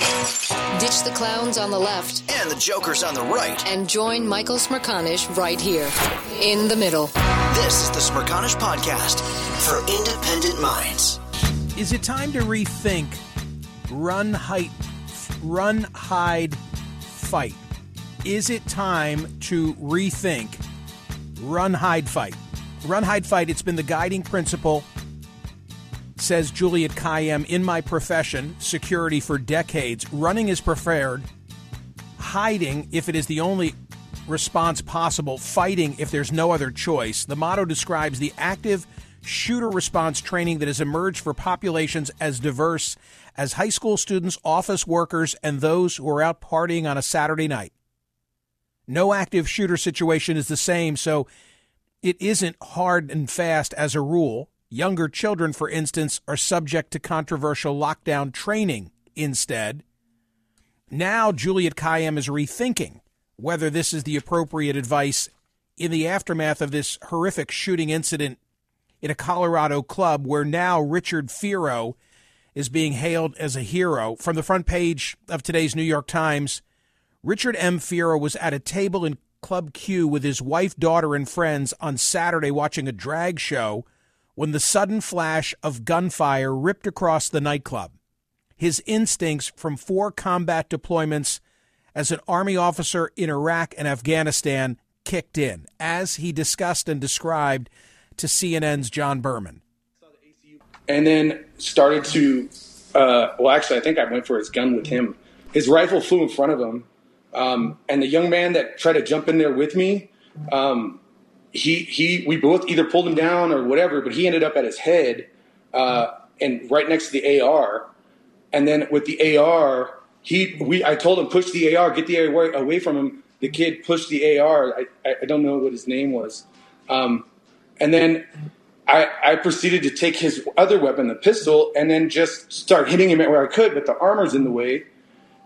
Ditch the clowns on the left and the jokers on the right. and join Michael Smerconish right here in the middle. This is the Smerconish Podcast for independent minds. Is it time to rethink run height run hide fight? Is it time to rethink run hide fight? Run hide fight, it's been the guiding principle says Juliette Kayyem in my profession, security for decades. Running is preferred, hiding if it is the only response possible, fighting if there's no other choice. The motto describes the active shooter response training that has emerged for populations as diverse as high school students, office workers, and those who are out partying on a Saturday night. No active shooter situation is the same, so it isn't hard and fast as a rule. Younger children, for instance, are subject to controversial lockdown training instead. Now, Juliette Kayyem is rethinking whether this is the appropriate advice in the aftermath of this horrific shooting incident in a Colorado club where now Richard Fierro is being hailed as a hero. From the front page of today's New York Times, Richard M. Fierro was at a table in Club Q with his wife, daughter, and friends on Saturday watching a drag show when the sudden flash of gunfire ripped across the nightclub. His instincts from four combat deployments as an Army officer in Iraq and Afghanistan kicked in, as he discussed and described to CNN's John Berman. and then started to. Uh, well, actually, I think I went for his gun with him. His rifle flew in front of him, um, and the young man that tried to jump in there with me, um, he he we both either pulled him down or whatever, but he ended up at his head uh, and right next to the AR, and then with the AR, he we I told him push the AR, get the AR away from him. The kid pushed the AR. I I, don't know what his name was, um, and then I, I proceeded to take his other weapon, the pistol, and then just start hitting him at where I could, but the armor's in the way.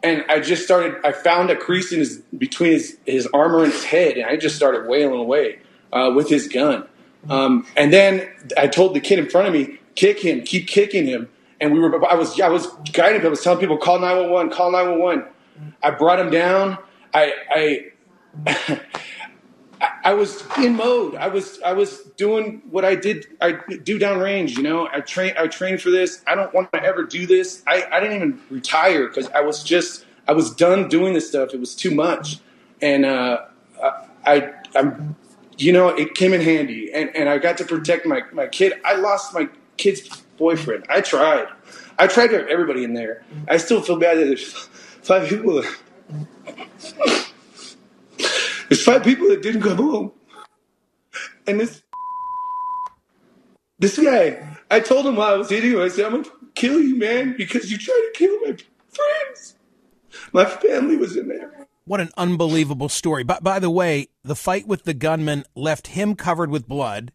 And I just started, I found a crease in his, between his, his armor and his head, and I just started wailing away uh, with his gun. Um, and then I told the kid in front of me, kick him, keep kicking him. And we were, I was, I was guiding him. I was telling people, call 911, call 911. I brought him down. I, I, I was in mode. I was I was doing what I did. I do downrange. You know, I train. I trained for this. I don't want to ever do this. I, I didn't even retire because I was just I was done doing this stuff. It was too much, and uh, I I'm you know it came in handy, and and I got to protect my my kid. I lost my kid's boyfriend. I tried. I tried to have everybody in there. I still feel bad that there's five people. There's five people that didn't come home. And this this guy, I told him while I was hitting him, I said, I'm gonna kill you, man, because you tried to kill my friends. My family was in there. What an unbelievable story. But by the way, the fight with the gunman left him covered with blood.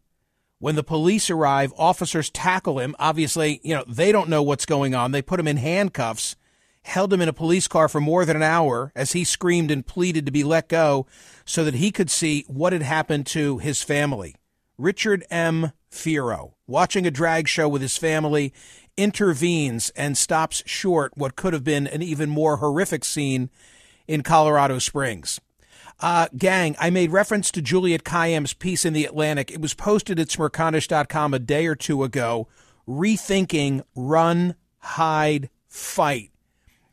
When the police arrive, officers tackle him. Obviously, you know, they don't know what's going on. They put him in handcuffs, held him in a police car for more than an hour as he screamed and pleaded to be let go so that he could see what had happened to his family. Richard M. Fierro, watching a drag show with his family, intervenes and stops short what could have been an even more horrific scene in Colorado Springs. Uh, gang, I made reference to Juliette Kayyem's piece in The Atlantic. It was posted at smerconish.com a day or two ago, rethinking run, hide, fight.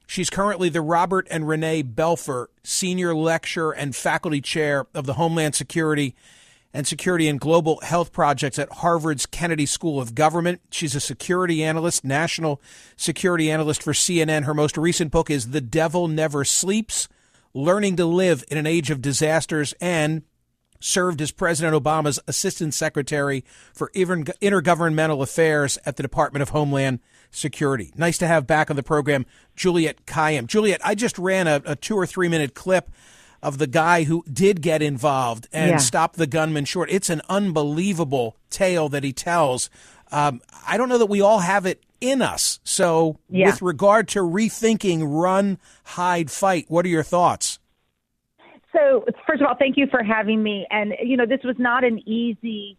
She's currently the Robert and Renee Belfer Senior Lecturer and Faculty Chair of the Homeland Security and Security and Global Health Projects at Harvard's Kennedy School of Government. She's a security analyst, national security analyst for CNN. Her most recent book is The Devil Never Sleeps Learning to Live in an Age of Disasters and served as President Obama's Assistant Secretary for Intergovernmental Affairs at the Department of Homeland Security. Nice to have back on the program Juliette Kayyem. Juliette, I just ran a, a two or three minute clip of the guy who did get involved and yeah. stop the gunman short. It's an unbelievable tale that he tells. Um, I don't know that we all have it in us. So, yeah. with regard to rethinking run, hide, fight, what are your thoughts? So, first of all, thank you for having me. And, you know, this was not an easy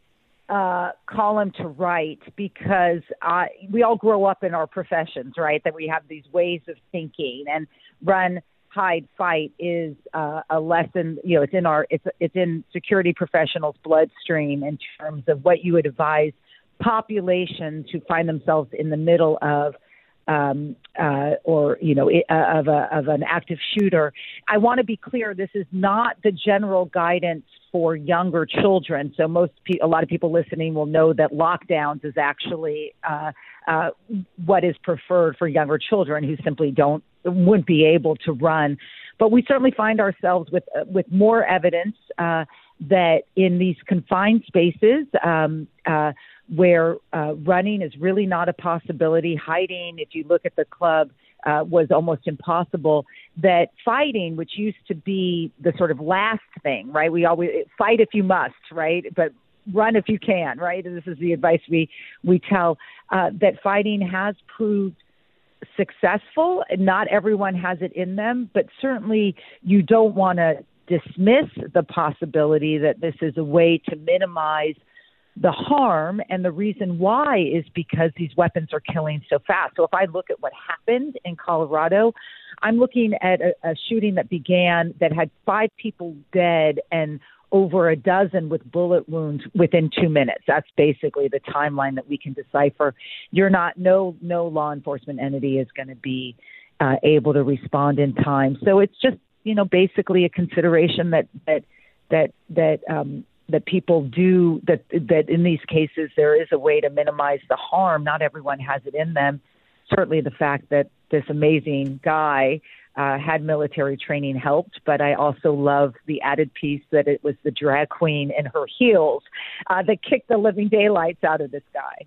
uh, column to write because uh, we all grow up in our professions, right? That we have these ways of thinking and run, hide, fight is uh, a lesson. You know, it's in our it's it's in security professionals' bloodstream in terms of what you would advise populations who find themselves in the middle of um, uh, or you know uh, of a of an active shooter. I want to be clear: this is not the general guidance for younger children. So most pe- a lot of people listening will know that lockdowns is actually uh, uh, what is preferred for younger children who simply don't wouldn't be able to run. But we certainly find ourselves with uh, with more evidence uh, that in these confined spaces. Um, uh, where uh, running is really not a possibility. Hiding, if you look at the club, uh, was almost impossible. That fighting, which used to be the sort of last thing, right? We always fight if you must, right? But run if you can, right? And this is the advice we we tell uh, that fighting has proved successful. Not everyone has it in them, but certainly you don't want to dismiss the possibility that this is a way to minimize the harm and the reason why is because these weapons are killing so fast. So if I look at what happened in Colorado, I'm looking at a, a shooting that began that had five people dead and over a dozen with bullet wounds within two minutes. That's basically the timeline that we can decipher. You're not no no law enforcement entity is going to be uh, able to respond in time. So it's just you know basically a consideration that that that that um, that people do that that in these cases there is a way to minimize the harm. Not everyone has it in them. Certainly, the fact that this amazing guy uh, had military training helped, but I also love the added piece that it was the drag queen in her heels uh, that kicked the living daylights out of this guy.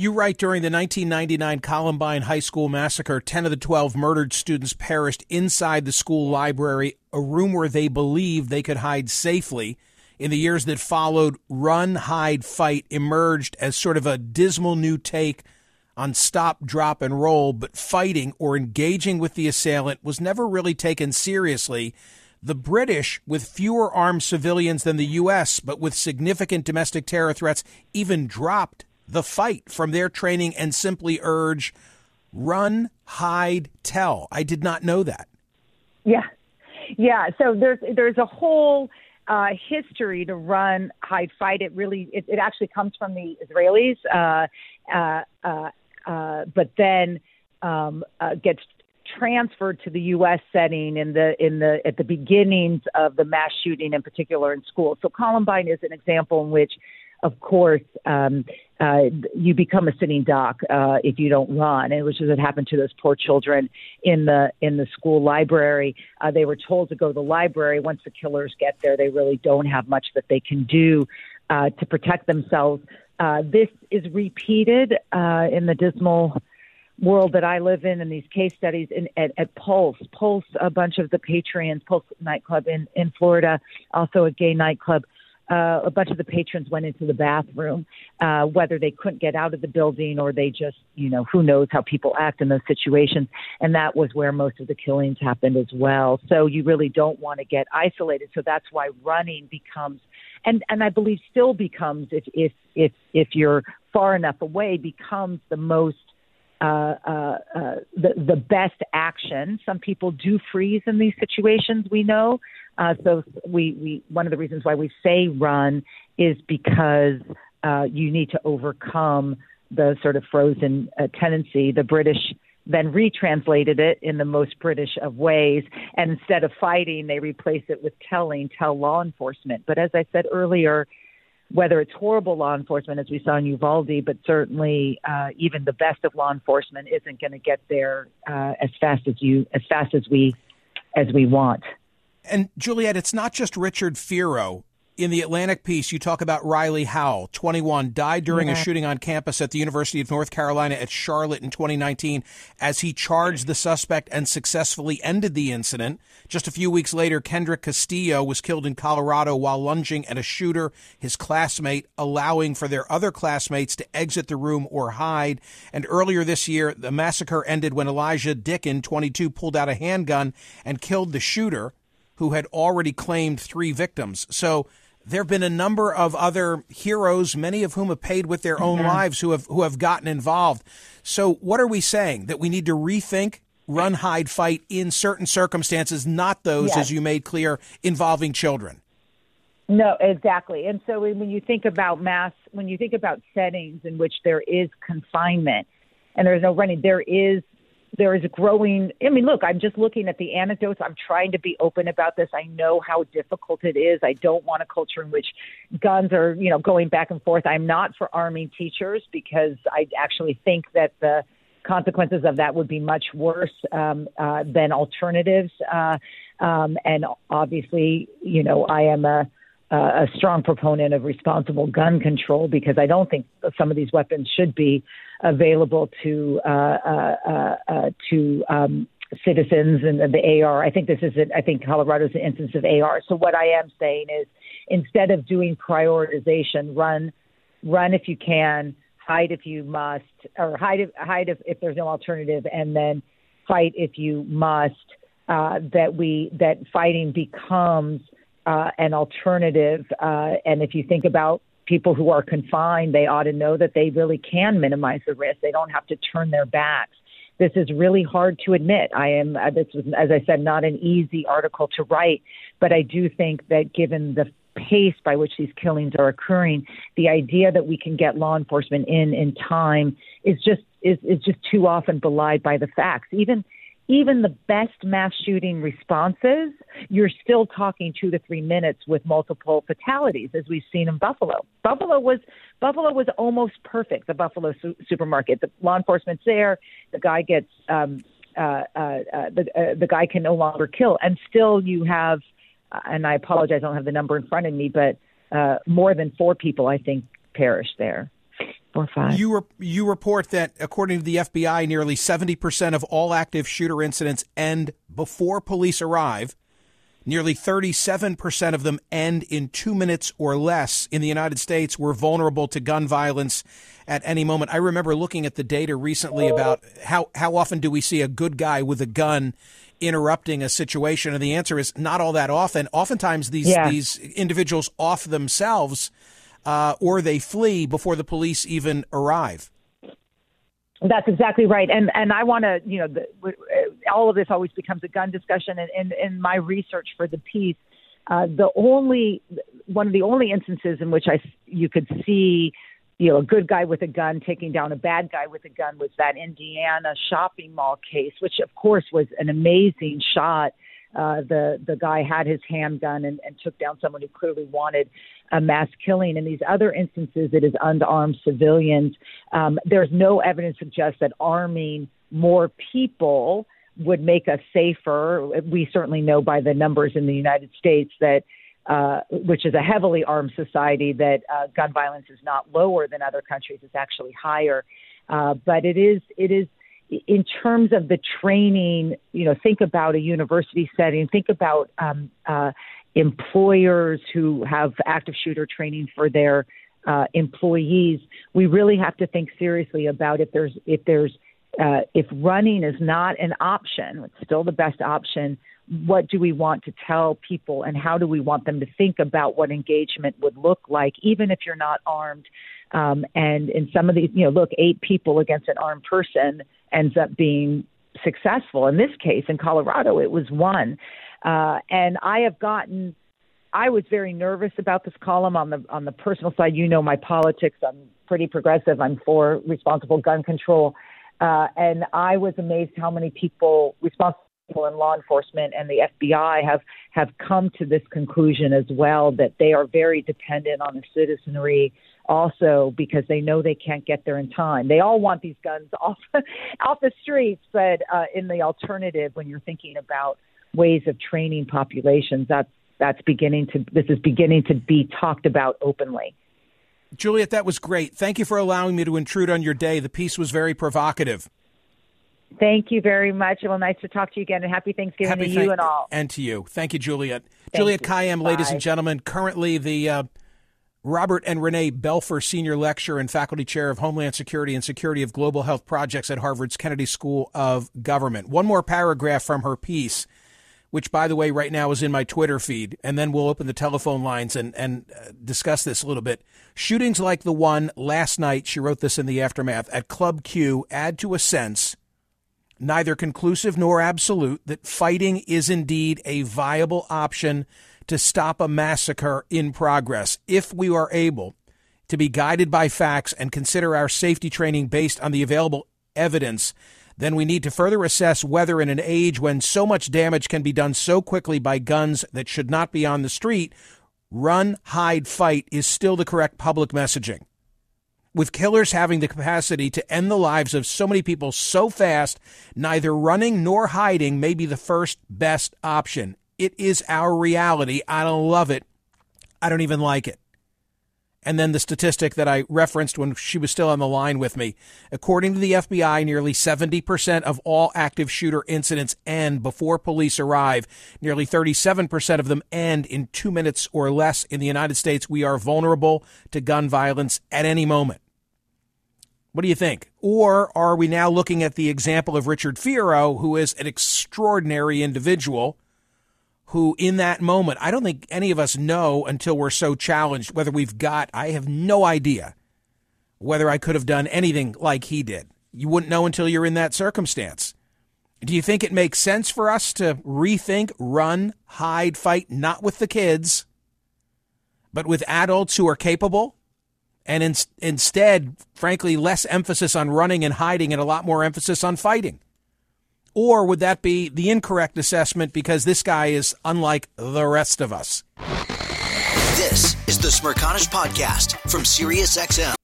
You write during the 1999 Columbine High School massacre, 10 of the 12 murdered students perished inside the school library, a room where they believed they could hide safely. In the years that followed, Run, Hide, Fight emerged as sort of a dismal new take on stop, drop, and roll, but fighting or engaging with the assailant was never really taken seriously. The British, with fewer armed civilians than the U.S., but with significant domestic terror threats, even dropped the fight from their training and simply urge run, hide, tell. I did not know that. Yeah. Yeah. So there's there's a whole uh, history to run hide fight. It really it, it actually comes from the Israelis, uh, uh, uh, uh, but then um, uh, gets transferred to the U.S. setting in the in the at the beginnings of the mass shooting, in particular in schools. So Columbine is an example in which of course, um, uh, you become a sitting duck uh, if you don't run, and which is what happened to those poor children in the in the school library. Uh, they were told to go to the library. Once the killers get there, they really don't have much that they can do uh, to protect themselves. Uh, this is repeated uh, in the dismal world that I live in, in these case studies in, at, at Pulse. Pulse, a bunch of the patrons, Pulse nightclub in in Florida, also a gay nightclub uh, a bunch of the patrons went into the bathroom, uh, whether they couldn't get out of the building or they just, you know, who knows how people act in those situations. And that was where most of the killings happened as well. So you really don't want to get isolated. So that's why running becomes, and, and I believe still becomes, if, if, if, if you're far enough away, becomes the most uh, uh, uh, the the best action. Some people do freeze in these situations. We know. Uh, so we, we one of the reasons why we say run is because uh, you need to overcome the sort of frozen uh, tendency. The British then retranslated it in the most British of ways. And instead of fighting, they replace it with telling, tell law enforcement. But as I said earlier, whether it's horrible law enforcement, as we saw in Uvalde, but certainly uh, even the best of law enforcement isn't going to get there uh, as fast as you, as fast as we, as we want. And Juliette, it's not just Richard Fierro. in the Atlantic piece, you talk about Riley Howell, 21, died during yeah. a shooting on campus at the University of North Carolina at Charlotte in 2019 as he charged the suspect and successfully ended the incident. Just a few weeks later, Kendrick Castillo was killed in Colorado while lunging at a shooter, his classmate, allowing for their other classmates to exit the room or hide. And earlier this year, the massacre ended when Elijah Dicken, 22, pulled out a handgun and killed the shooter who had already claimed three victims. So, there have been a number of other heroes, many of whom have paid with their own mm-hmm. lives, who have who have gotten involved. So, what are we saying that we need to rethink run, hide, fight in certain circumstances, not those, yes. as you made clear, involving children? No, exactly. And so, when you think about mass, when you think about settings in which there is confinement and there's no running, there is there is a growing i mean look i'm just looking at the anecdotes. I'm trying to be open about this. I know how difficult it is. I don't want a culture in which guns are you know going back and forth. I'm not for arming teachers because i actually think that the consequences of that would be much worse um, uh, than alternatives. Uh, um, and obviously you know i am a uh, a strong proponent of responsible gun control because I don't think some of these weapons should be available to uh, uh, uh, to um, citizens and the AR. I think this is I think Colorado's an instance of AR. So what I am saying is instead of doing prioritization, run run if you can, hide if you must, or hide if, hide if, if there's no alternative, and then fight if you must. Uh, that we that fighting becomes uh, an alternative. Uh, and if you think about people who are confined, they ought to know that they really can minimize the risk. They don't have to turn their backs. This is really hard to admit. I am, uh, this was, as I said, not an easy article to write, but I do think that given the pace by which these killings are occurring, the idea that we can get law enforcement in in time is just is, is just too often belied by the facts. Even even the best mass shooting responses, you're still talking two to three minutes with multiple fatalities, as we've seen in Buffalo. Buffalo was Buffalo was almost perfect. The Buffalo su- supermarket, the law enforcement's there, the guy gets um, uh, uh, uh, the uh, the guy can no longer kill, and still you have, uh, and I apologize, I don't have the number in front of me, but uh, more than four people I think perished there or five. You, re- you report that, according to the FBI, nearly 70% of all active shooter incidents end before police arrive. Nearly 37% of them end in two minutes or less. In the United States, we're vulnerable to gun violence at any moment. I remember looking at the data recently about how, how often do we see a good guy with a gun interrupting a situation? And the answer is not all that often. Oftentimes, these, yeah. these individuals off themselves uh, or they flee before the police even arrive. That's exactly right, and and I want to, you know, the, all of this always becomes a gun discussion. And in, in my research for the piece, uh, the only one of the only instances in which I you could see, you know, a good guy with a gun taking down a bad guy with a gun was that Indiana shopping mall case, which of course was an amazing shot uh, the the guy had his handgun and, and took down someone who clearly wanted a mass killing. In these other instances, it is unarmed civilians. Um, there's no evidence to suggest that arming more people would make us safer. We certainly know by the numbers in the United States that. Uh, which is a heavily armed society, that uh, gun violence is not lower than other countries; it's actually higher. Uh, but it is it is in terms of the training, you know, think about a university setting, think about um, uh, employers who have active shooter training for their uh, employees. We really have to think seriously about if there's if there's uh, if running is not an option, it's still the best option. What do we want to tell people, and how do we want them to think about what engagement would look like, even if you're not armed? Um, and in some of these, you know, look, eight people against an armed person ends up being successful. In this case, in Colorado, it was one. Uh, and I have gotten, I was very nervous about this column on the on the personal side. You know my politics. I'm pretty progressive. I'm for responsible gun control. Uh, and I was amazed how many people responsible in law enforcement and the FBI have have come to this conclusion as well that they are very dependent on the citizenry also because they know they can't get there in time. They all want these guns off off the streets, but uh, in the alternative, when you're thinking about ways of training populations, that's that's beginning to this is beginning to be talked about openly. Juliette, that was great. Thank you for allowing me to intrude on your day. The piece was very provocative. Thank you very much. Well, nice to talk to you again, and happy Thanksgiving happy to thank- you and all. And to you. Thank you, Juliette. Thank Juliette you. Kayyem, ladies and gentlemen, currently the uh, Robert and Renee Belfer Senior Lecturer and Faculty Chair of Homeland Security and Security of Global Health Projects at Harvard's Kennedy School of Government. One more paragraph from her piece, which, by the way, right now is in my Twitter feed, and then we'll open the telephone lines and, and uh, discuss this a little bit. Shootings like the one last night, she wrote this in the aftermath, at Club Q add to a sense neither conclusive nor absolute, that fighting is indeed a viable option to stop a massacre in progress if we are able to be guided by facts and consider our safety training based on the available evidence. Then we need to further assess whether, in an age when so much damage can be done so quickly by guns that should not be on the street, run, hide, fight is still the correct public messaging with killers having the capacity to end the lives of so many people so fast, neither running nor hiding may be the first best option. It is our reality. I don't love it. I don't even like it. And then the statistic that I referenced when she was still on the line with me. According to the FBI, nearly 70% of all active shooter incidents end before police arrive. Nearly 37% of them end in two minutes or less. In the United States, we are vulnerable to gun violence at any moment. What do you think? Or are we now looking at the example of Richard Fierro, who is an extraordinary individual who, in that moment, I don't think any of us know until we're so challenged whether we've got, I have no idea whether I could have done anything like he did. You wouldn't know until you're in that circumstance. Do you think it makes sense for us to rethink, run, hide, fight, not with the kids, but with adults who are capable? And in, instead, frankly, less emphasis on running and hiding and a lot more emphasis on fighting? Or would that be the incorrect assessment because this guy is unlike the rest of us? This is the Smerconish Podcast from SiriusXM.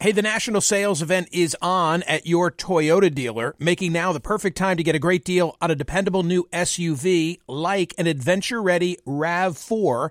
Hey, the national sales event is on at your Toyota dealer, making now the perfect time to get a great deal on a dependable new SUV like an adventure ready RAV4.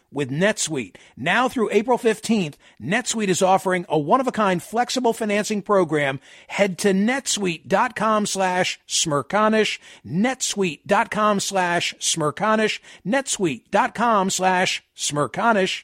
with NetSuite. Now through April 15th, NetSuite is offering a one-of-a-kind flexible financing program. Head to netsuite.com slash smerconish, netsuite.com slash smerconish, netsuite.com slash smerconish.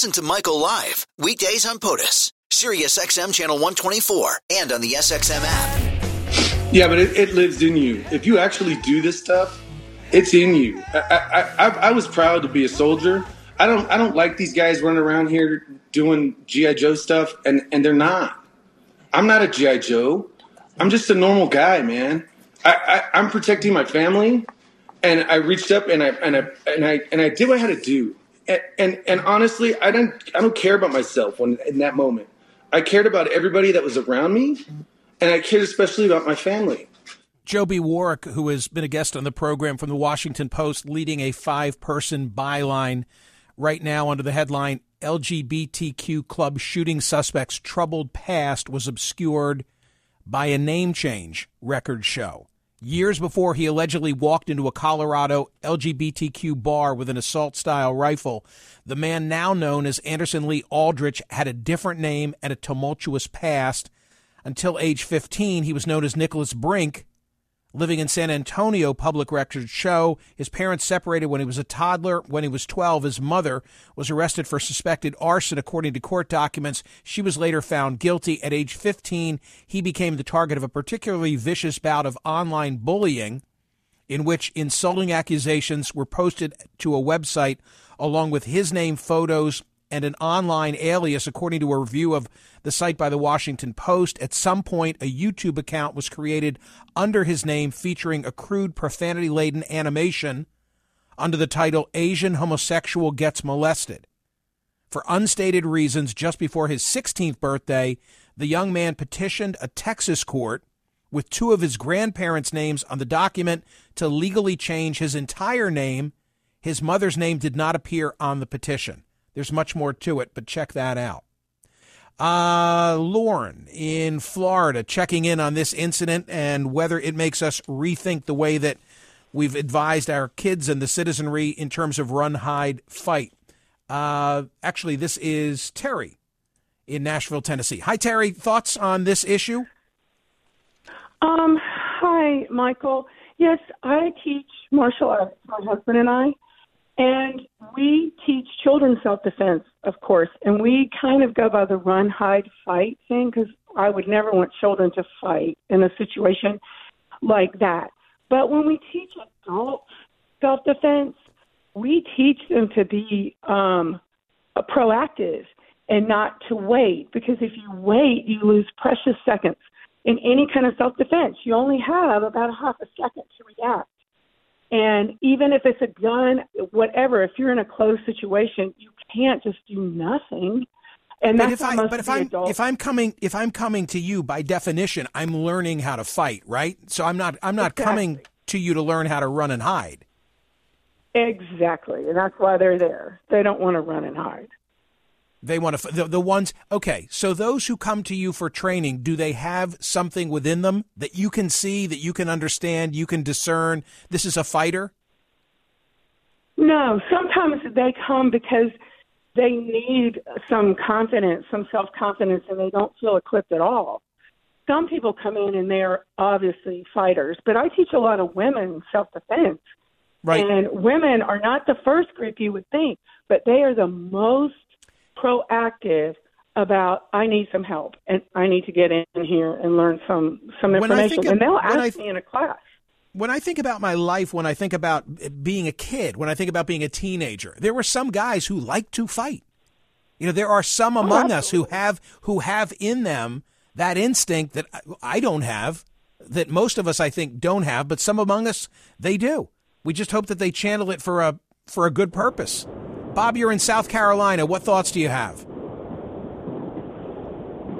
Listen to Michael live weekdays on POTUS, Sirius XM channel 124, and on the SXM app. Yeah, but it, it lives in you. If you actually do this stuff, it's in you. I, I, I, I was proud to be a soldier. I don't I don't like these guys running around here doing GI Joe stuff, and and they're not. I'm not a GI Joe. I'm just a normal guy, man. I, I I'm protecting my family, and I reached up and I and I and I and I did what I had to do and, and honestly, I don't I don't care about myself when in that moment. I cared about everybody that was around me, and I cared especially about my family. Joby Warrick, who has been a guest on the program from the Washington Post, leading a five-person byline right now under the headline LGBTQ club shooting suspects troubled past was obscured by a name change, records show. Years before he allegedly walked into a Colorado LGBTQ bar with an assault style rifle, the man now known as Anderson Lee Aldrich had a different name and a tumultuous past. Until age 15, he was known as Nicholas Brink, living in San Antonio, public records show. His parents separated when he was a toddler. When he was 12, his mother was arrested for suspected arson, according to court documents. She was later found guilty. At age 15, he became the target of a particularly vicious bout of online bullying in which insulting accusations were posted to a website along with his name, photos, and an online alias, according to a review of the site by the Washington Post. At some point, a YouTube account was created under his name featuring a crude profanity laden animation under the title Asian Homosexual Gets Molested. For unstated reasons, just before his 16th birthday, the young man petitioned a Texas court with two of his grandparents' names on the document to legally change his entire name. His mother's name did not appear on the petition. There's much more to it, but check that out. Uh, Lauren in Florida checking in on this incident and whether it makes us rethink the way that we've advised our kids and the citizenry in terms of run, hide, fight. Uh, actually, this is Terry in Nashville, Tennessee. Hi, Terry. Thoughts on this issue? Um, hi, Michael. Yes, I teach martial arts, my husband and I. And we teach children self defense, of course, and we kind of go by the run, hide, fight thing because I would never want children to fight in a situation like that. But when we teach adults self defense, we teach them to be um, proactive and not to wait because if you wait, you lose precious seconds. In any kind of self defense, you only have about a half a second to react. And even if it's a gun, whatever, if you're in a closed situation, you can't just do nothing. And but that's if I, but if I'm if I'm coming if I'm coming to you by definition, I'm learning how to fight, right? So I'm not I'm not coming to you to learn how to run and hide. Exactly, and that's why they're there. They don't want to run and hide. They want to the, the ones okay. So those who come to you for training, do they have something within them that you can see, that you can understand, you can discern? This is a fighter. No, sometimes they come because they need some confidence, some self confidence, and they don't feel equipped at all. Some people come in and they're obviously fighters, but I teach a lot of women self defense. Right. And women are not the first group you would think, but they are the most proactive about I need some help and I need to get in here and learn some some information. of- and they'll ask I- me in a class. When I think about my life, when I think about being a kid, when I think about being a teenager, there were some guys who like to fight. You know, there are some oh, among us who have who have in them that instinct that I- I don't have, that most of us I think don't have, but some among us they do. We just hope that they channel it for a for a good purpose. Bob, you're in South Carolina. What thoughts do you have?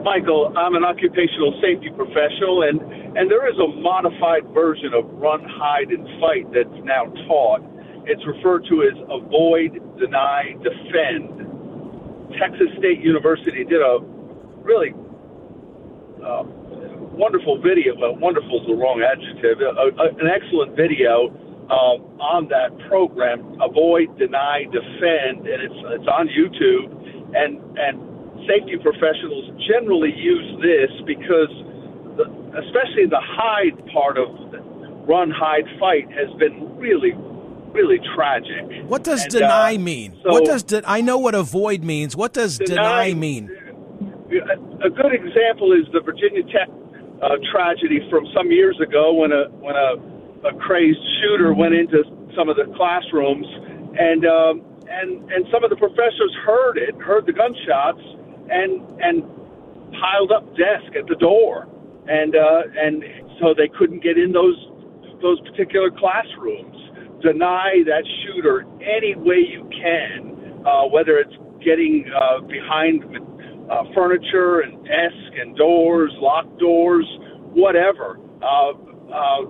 Michael, I'm an occupational safety professional, and, and there is a modified version of run, hide, and fight that's now taught. It's referred to as avoid, deny, defend. Texas State University did a really uh, wonderful video. Well, wonderful is the wrong adjective. A, a, an excellent video um, on that program. Avoid, deny, defend, and it's it's on YouTube. And and safety professionals generally use this because, the, especially the hide part of run, hide, fight has been really really tragic. What does and, deny uh, mean? So what does de- I know what avoid means? What does deny, Deny- mean? a good example is the Virginia Tech uh, tragedy from some years ago when a when a, a crazed shooter went into some of the classrooms and um, and and some of the professors heard it, heard the gunshots, and and piled up desk at the door, and uh, and so they couldn't get in those those particular classrooms. Deny that shooter any way you can, uh, whether it's getting uh, behind with uh, furniture and desk and doors, locked doors, whatever. Uh, uh,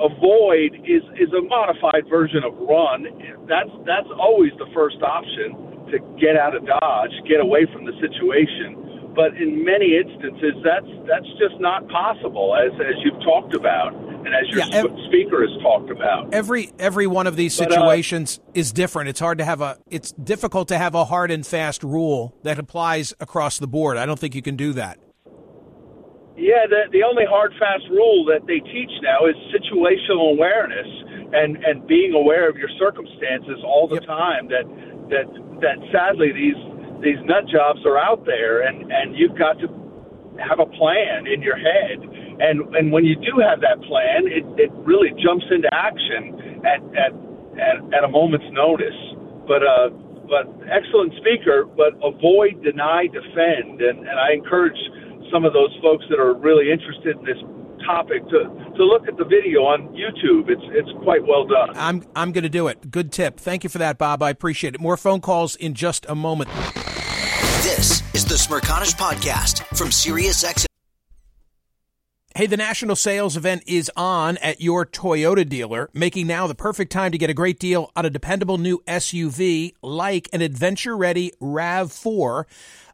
avoid is is a modified version of run. That's that's always the first option to get out of dodge, get away from the situation. But in many instances, that's that's just not possible, as as you've talked about, and as your Yeah, ev- speaker has talked about. Every every one of these But, uh, situations is different. It's hard to have a it's difficult to have a hard and fast rule that applies across the board. I don't think you can do that. Yeah, the the only hard fast rule that they teach now is situational awareness and and being aware of your circumstances all the time. That that that sadly these these nut jobs are out there, and and you've got to have a plan in your head. And and when you do have that plan, it it really jumps into action at at at, at a moment's notice. But uh. But excellent speaker, but avoid, deny, defend, and, and I encourage some of those folks that are really interested in this topic to, to look at the video on YouTube. It's it's quite well done. I'm I'm going to do it. Good tip. Thank you for that, Bob. I appreciate it. More phone calls in just a moment. This is the Smerconish Podcast from SiriusXM. Hey, the national sales event is on at your Toyota dealer, making now the perfect time to get a great deal on a dependable new SUV like an adventure ready RAV4.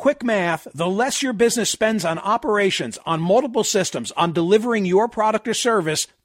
Quick math the less your business spends on operations, on multiple systems, on delivering your product or service,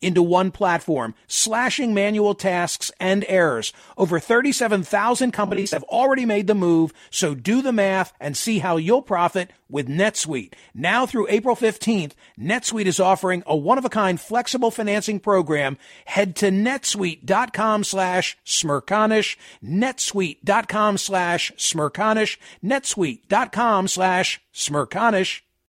into one platform, slashing manual tasks and errors. Over 37,000 companies have already made the move, so do the math and see how you'll profit with NetSuite. Now through April 15th, NetSuite is offering a one-of-a-kind flexible financing program. Head to netsuite.com slash smerconish, netsuite.com slash smerconish, netsuite.com slash smerconish.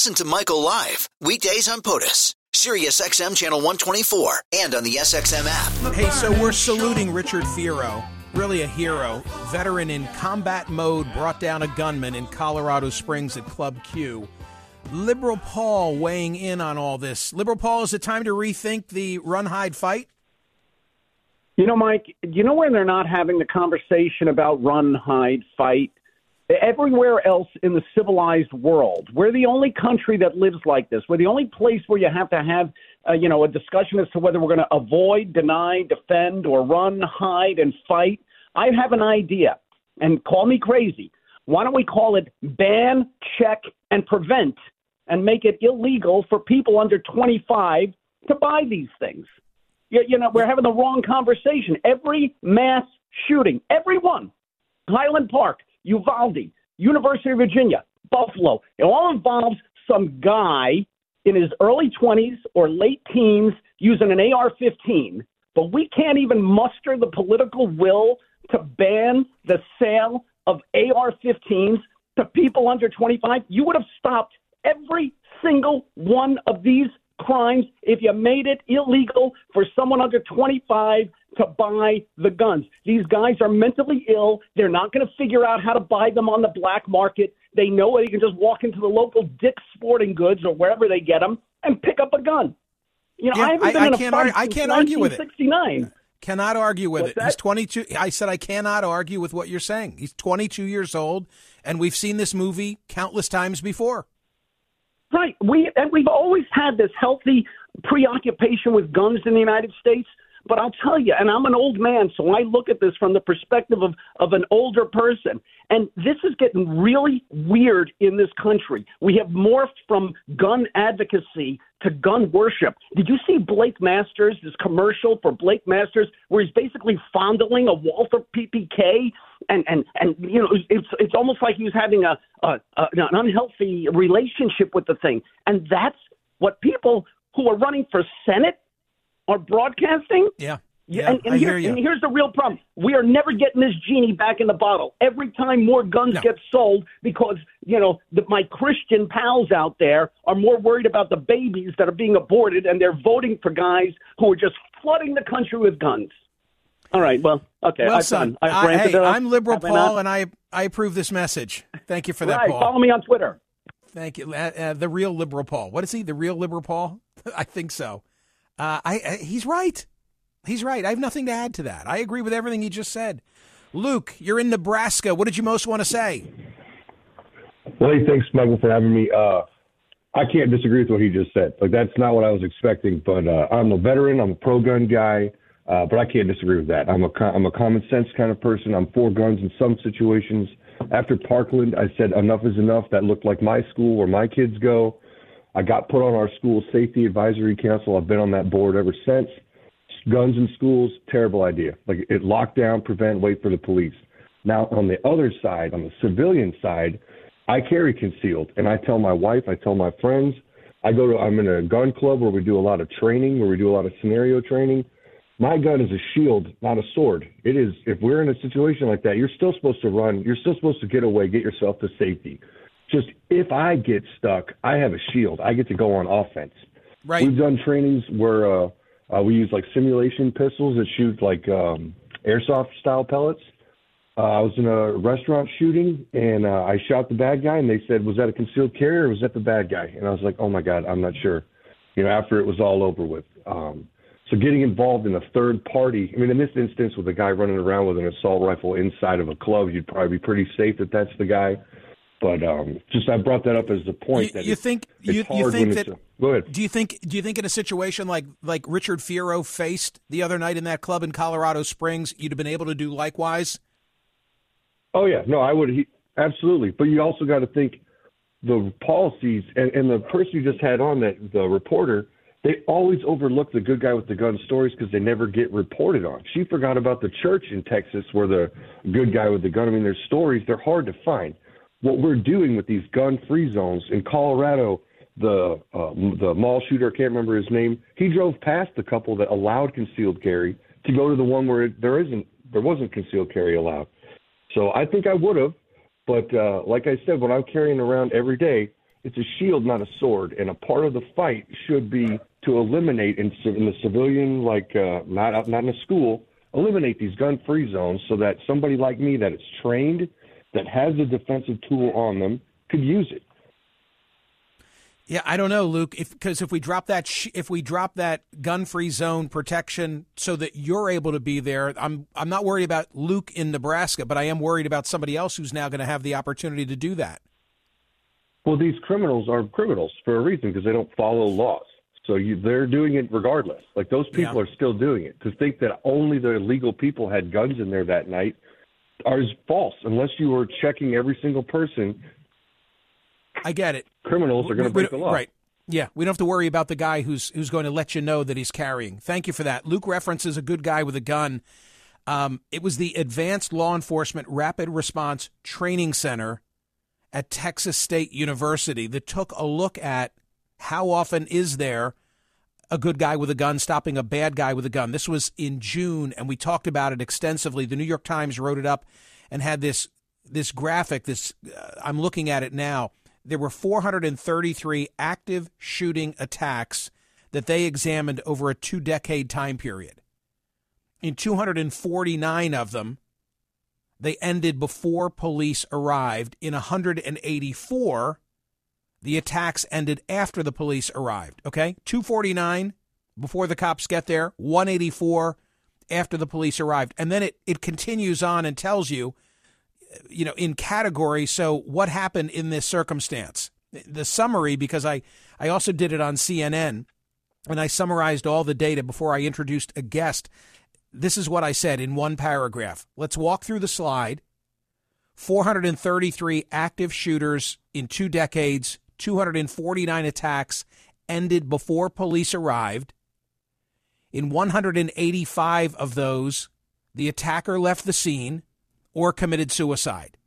Listen to Michael live weekdays on POTUS, Sirius XM channel 124, and on the SXM app. Hey, so we're saluting Richard Fierro, really a hero, veteran in combat mode, brought down a gunman in Colorado Springs at Club Q. Liberal Paul weighing in on all this. Liberal Paul, is it time to rethink the run hide fight? You know, Mike, you know when they're not having the conversation about run, hide, fight? Everywhere else in the civilized world, we're the only country that lives like this. We're the only place where you have to have, uh, you know, a discussion as to whether we're going to avoid, deny, defend, or run, hide, and fight. I have an idea, and call me crazy. Why don't we call it ban, check, and prevent, and make it illegal for people under 25 to buy these things? You, you know, we're having the wrong conversation. Every mass shooting, every one, Highland Park, Uvalde, University of Virginia, Buffalo, it all involves some guy in his early 20s or late teens using an AR 15. But we can't even muster the political will to ban the sale of AR 15s to people under 25. You would have stopped every single one of these crimes if you made it illegal for someone under 25 to buy the guns. These guys are mentally ill. They're not going to figure out how to buy them on the black market. They know they can just walk into the local Dick's Sporting Goods or wherever they get them and pick up a gun. You know, Yeah, I haven't been I in a can't fight argue- I can't argue with it. 1969. Cannot argue with What's it. that? He's 22. I said I cannot argue with what you're saying. He's 22 years old, and we've seen this movie countless times before. Right. We and we've always had this healthy preoccupation with guns in the United States. But I'll tell you, and I'm an old man, so I look at this from the perspective of, of an older person. And this is getting really weird in this country. We have morphed from gun advocacy to gun worship. Did you see Blake Masters, this commercial for Blake Masters, where he's basically fondling a Walther PPK? And, and, and you know, it's, it's almost like he was having a, a, a, an unhealthy relationship with the thing. And that's what people who are running for Senate are broadcasting. Yeah. Yeah, and, and, I here- hear you. and here's the real problem. We are never getting this genie back in the bottle. Every time more guns get sold because, you know, the, my Christian pals out there are more worried about the babies that are being aborted and they're voting for guys who are just flooding the country with guns. All right, well, okay, well, I've son, done. I've I, hey, enough. I'm liberal Have Paul, not? and I I approve this message. Thank you for that, right, Paul. follow me on Twitter. Thank you. Uh, uh, the real liberal Paul. What is he? The real liberal Paul? I think so. Uh, I, I he's right. He's right. I have nothing to add to that. I agree with everything he just said. Luke, you're in Nebraska. What did you most want to say? Well, hey, thanks, Michael, for having me. Uh, I can't disagree with what he just said. Like that's not what I was expecting. But uh, I'm a veteran. I'm a pro-gun guy. Uh, but I can't disagree with that. I'm a I'm a common sense kind of person. I'm for guns in some situations. After Parkland, I said enough is enough. That looked like my school where my kids go. I got put on our school safety advisory council. I've been on that board ever since. Guns in schools, terrible idea. Like it lock down, prevent, wait for the police. Now on the other side, on the civilian side, I carry concealed, and I tell my wife, I tell my friends. I go to I'm in a gun club where we do a lot of training, where we do a lot of scenario training. My gun is a shield, not a sword. It is if we're in a situation like that, you're still supposed to run, you're still supposed to get away, get yourself to safety. Just if I get stuck, I have a shield. I get to go on offense. Right. We've done trainings where uh, uh, we use like simulation pistols that shoot like um, airsoft style pellets. Uh, I was in a restaurant shooting and uh, I shot the bad guy, and they said, "Was that a concealed carry or was that the bad guy?" And I was like, "Oh my god, I'm not sure." You know, after it was all over with. Um, so getting involved in a third party, I mean, in this instance, with a guy running around with an assault rifle inside of a club, you'd probably be pretty safe that that's the guy. But um, just I brought that up as the point You, that you it's- think you, you think that? go ahead. Do you think do you think in a situation like like Richard Fierro faced the other night in that club in Colorado Springs, you'd have been able to do likewise? Oh yeah, no, I would he, absolutely. But you also got to think the policies and, and the person you just had on that the reporter. They always overlook the good guy with the gun stories because they never get reported on. She forgot about the church in Texas where the good guy with the gun. I mean, there's stories. They're hard to find. What we're doing with these gun-free zones in Colorado, the uh, the mall shooter, I can't remember his name. He drove past the couple that allowed concealed carry to go to the one where there isn't there wasn't concealed carry allowed. So I think I would have, but uh, like I said, when I'm carrying around every day, It's a shield, not a sword. And a part of the fight should be to eliminate in, in the civilian, like uh, not not in a school, eliminate these gun-free zones so that somebody like me that is trained, that has a defensive tool on them, could use it. Yeah, I don't know, Luke. If because if we drop that sh- if we drop that gun-free zone protection so that you're able to be there, I'm I'm not worried about Luke in Nebraska, but I am worried about somebody else who's now going to have the opportunity to do that. Well, these criminals are criminals for a reason because they don't follow laws. So you, they're doing it regardless. Like those people yeah. are still doing it. To think that only the legal people had guns in there that night is false. Unless you were checking every single person I get it. Criminals are going to break the law. Right. Yeah, we don't have to worry about the guy who's who's going to let you know that he's carrying. Thank you for that. Luke references a good guy with a gun. Um, it was the Advanced Law Enforcement Rapid Response Training Center at Texas State University that took a look at how often is there a good guy with a gun stopping a bad guy with a gun. This was in June, and we talked about it extensively. The New York Times wrote it up and had this this graphic. This uh, I'm looking at it now there were 433 active shooting attacks that they examined over a two decade time period. In 249 of them, they ended before police arrived. In 184, the attacks ended after the police arrived. Okay? 249 before the cops get there, 184 after the police arrived. And then it, it continues on and tells you uh, you know, in category. So what happened in this circumstance? The summary, because I, I also did it on CNN and I summarized all the data before I introduced a guest. This is what I said in one paragraph. Let's walk through the slide. 433 active shooters in two decades, 249 attacks ended before police arrived. In 185 of those, the attacker left the scene or committed suicide.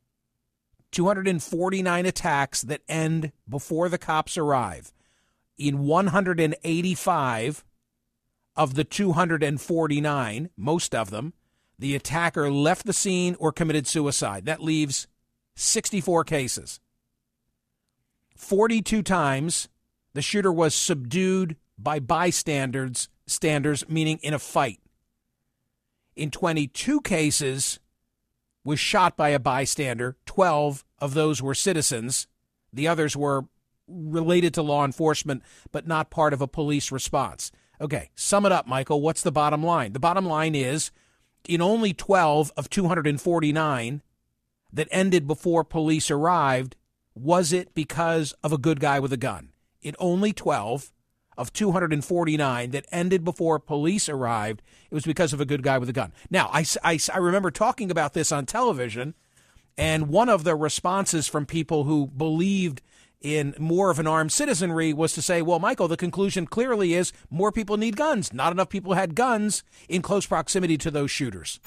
249 attacks that end before the cops arrive. In 185 of the 249, most of them, the attacker left the scene or committed suicide. That leaves 64 cases. 42 times the shooter was subdued by bystanders, standers meaning in a fight. In 22 cases, was shot by a bystander. 12 of those were citizens. The others were related to law enforcement, but not part of a police response. Okay, sum it up, Michael. What's the bottom line? The bottom line is in only 12 of 249 that ended before police arrived, was it because of a good guy with a gun? In only 12 of 249 that ended before police arrived, it was because of a good guy with a gun. Now, I, I, I remember talking about this on television, and one of the responses from people who believed in more of an armed citizenry was to say, well, Michael, the conclusion clearly is more people need guns. Not enough people had guns in close proximity to those shooters.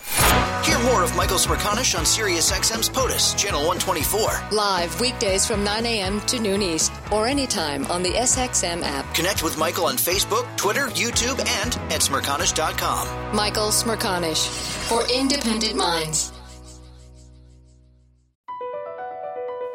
Hear more of Michael Smerconish on SiriusXM's POTUS, Channel 124. Live weekdays from 9 a.m. to noon East or anytime on the SXM app. Connect with Michael on Facebook, Twitter, YouTube, and at Smerconish.com. Michael Smerconish for independent minds.